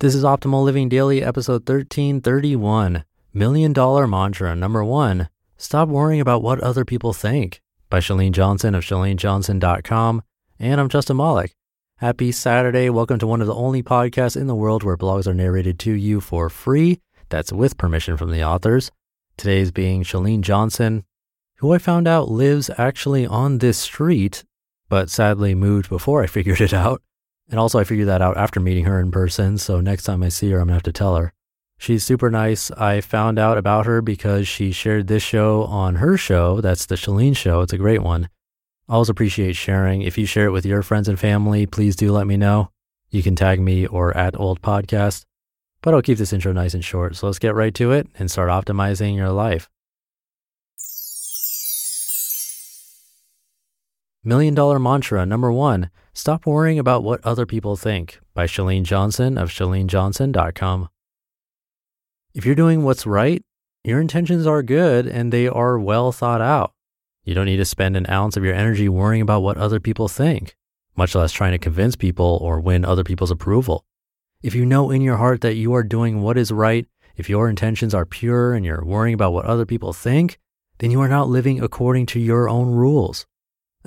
This is Optimal Living Daily, episode 1331 Million Dollar Mantra Number One Stop Worrying About What Other People Think by Chalene Johnson of ChaleneJohnson.com. And I'm Justin Malik. Happy Saturday. Welcome to one of the only podcasts in the world where blogs are narrated to you for free. That's with permission from the authors. Today's being Chalene Johnson, who I found out lives actually on this street, but sadly moved before I figured it out. And also, I figured that out after meeting her in person. So next time I see her, I'm gonna have to tell her. She's super nice. I found out about her because she shared this show on her show. That's the Chalene Show. It's a great one. I always appreciate sharing. If you share it with your friends and family, please do let me know. You can tag me or at Old Podcast. But I'll keep this intro nice and short. So let's get right to it and start optimizing your life. Million Dollar Mantra number one Stop worrying about what other people think by Chalene Johnson of ChaleneJohnson.com. If you're doing what's right, your intentions are good and they are well thought out. You don't need to spend an ounce of your energy worrying about what other people think, much less trying to convince people or win other people's approval. If you know in your heart that you are doing what is right, if your intentions are pure and you're worrying about what other people think, then you are not living according to your own rules.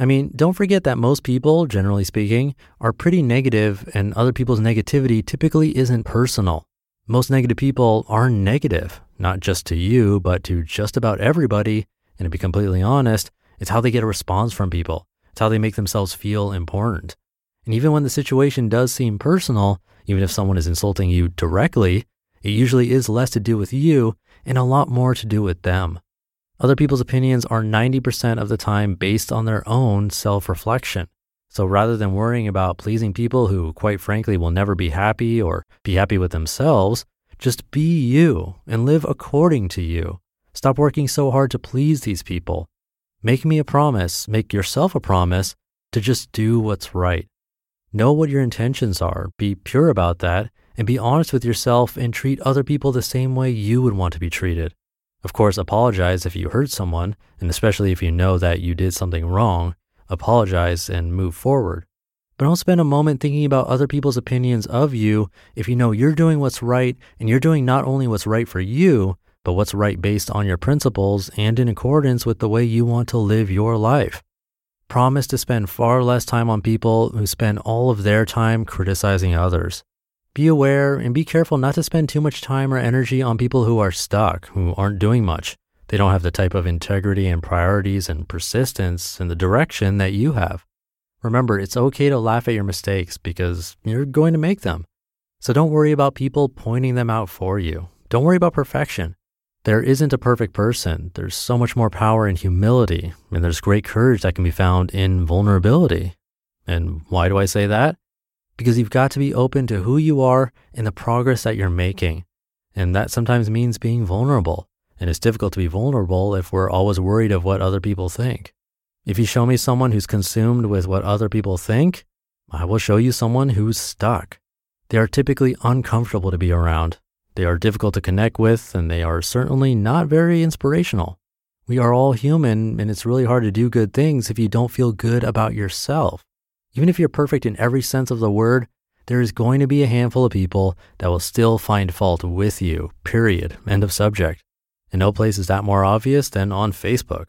I mean, don't forget that most people, generally speaking, are pretty negative and other people's negativity typically isn't personal. Most negative people are negative, not just to you, but to just about everybody and to be completely honest, it's how they get a response from people. It's how they make themselves feel important. And even when the situation does seem personal, even if someone is insulting you directly, it usually is less to do with you and a lot more to do with them. Other people's opinions are 90% of the time based on their own self reflection. So rather than worrying about pleasing people who, quite frankly, will never be happy or be happy with themselves, just be you and live according to you. Stop working so hard to please these people. Make me a promise, make yourself a promise to just do what's right. Know what your intentions are, be pure about that, and be honest with yourself and treat other people the same way you would want to be treated. Of course, apologize if you hurt someone, and especially if you know that you did something wrong, apologize and move forward. But don't spend a moment thinking about other people's opinions of you if you know you're doing what's right and you're doing not only what's right for you, but what's right based on your principles and in accordance with the way you want to live your life. Promise to spend far less time on people who spend all of their time criticizing others. Be aware and be careful not to spend too much time or energy on people who are stuck, who aren't doing much. They don't have the type of integrity and priorities and persistence in the direction that you have. Remember, it's okay to laugh at your mistakes because you're going to make them. So don't worry about people pointing them out for you. Don't worry about perfection. There isn't a perfect person. There's so much more power in humility, and there's great courage that can be found in vulnerability. And why do I say that? Because you've got to be open to who you are and the progress that you're making. And that sometimes means being vulnerable. And it's difficult to be vulnerable if we're always worried of what other people think. If you show me someone who's consumed with what other people think, I will show you someone who's stuck. They are typically uncomfortable to be around they are difficult to connect with, and they are certainly not very inspirational. We are all human, and it's really hard to do good things if you don't feel good about yourself. Even if you're perfect in every sense of the word, there is going to be a handful of people that will still find fault with you, period. End of subject. And no place is that more obvious than on Facebook.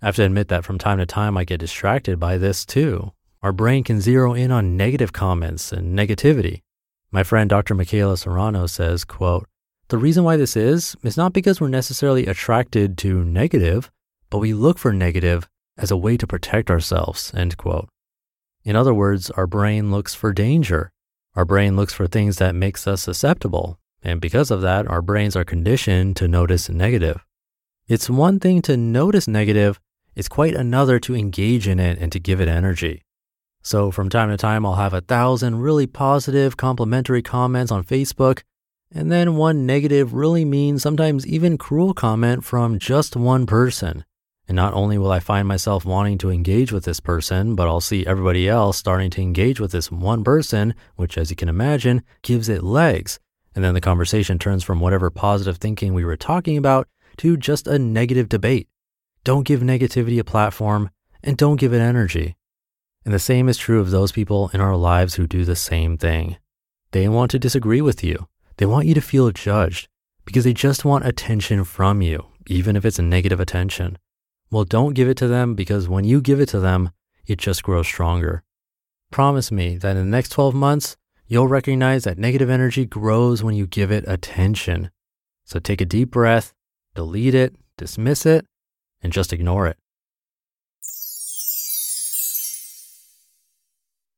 I have to admit that from time to time I get distracted by this too. Our brain can zero in on negative comments and negativity. My friend Dr. Michaela Serrano says, quote, the reason why this is, is not because we're necessarily attracted to negative, but we look for negative as a way to protect ourselves, end quote. In other words, our brain looks for danger. Our brain looks for things that makes us susceptible. And because of that, our brains are conditioned to notice negative. It's one thing to notice negative, it's quite another to engage in it and to give it energy. So from time to time, I'll have a thousand really positive, complimentary comments on Facebook, And then one negative, really mean, sometimes even cruel comment from just one person. And not only will I find myself wanting to engage with this person, but I'll see everybody else starting to engage with this one person, which, as you can imagine, gives it legs. And then the conversation turns from whatever positive thinking we were talking about to just a negative debate. Don't give negativity a platform and don't give it energy. And the same is true of those people in our lives who do the same thing. They want to disagree with you. They want you to feel judged because they just want attention from you, even if it's negative attention. Well, don't give it to them because when you give it to them, it just grows stronger. Promise me that in the next 12 months, you'll recognize that negative energy grows when you give it attention. So take a deep breath, delete it, dismiss it, and just ignore it.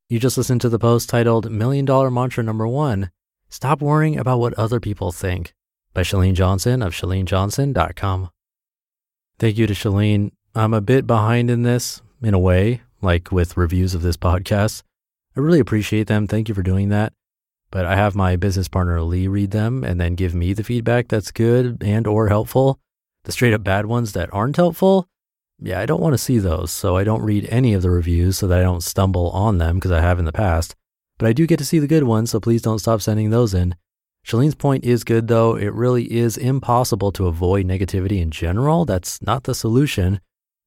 You just listened to the post titled Million Dollar Mantra Number One Stop Worrying About What Other People Think by Chalene Johnson of ChaleneJohnson.com. Thank you to Chalene. I'm a bit behind in this, in a way, like with reviews of this podcast. I really appreciate them. Thank you for doing that. But I have my business partner Lee read them and then give me the feedback that's good and or helpful. The straight up bad ones that aren't helpful, yeah, I don't want to see those. So I don't read any of the reviews so that I don't stumble on them because I have in the past. But I do get to see the good ones, so please don't stop sending those in. Chalene's point is good, though. It really is impossible to avoid negativity in general. That's not the solution.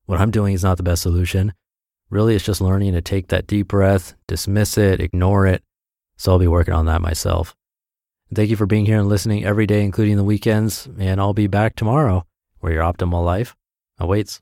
What I'm doing is not the best solution. Really, it's just learning to take that deep breath, dismiss it, ignore it. So I'll be working on that myself. Thank you for being here and listening every day, including the weekends. And I'll be back tomorrow where your optimal life awaits.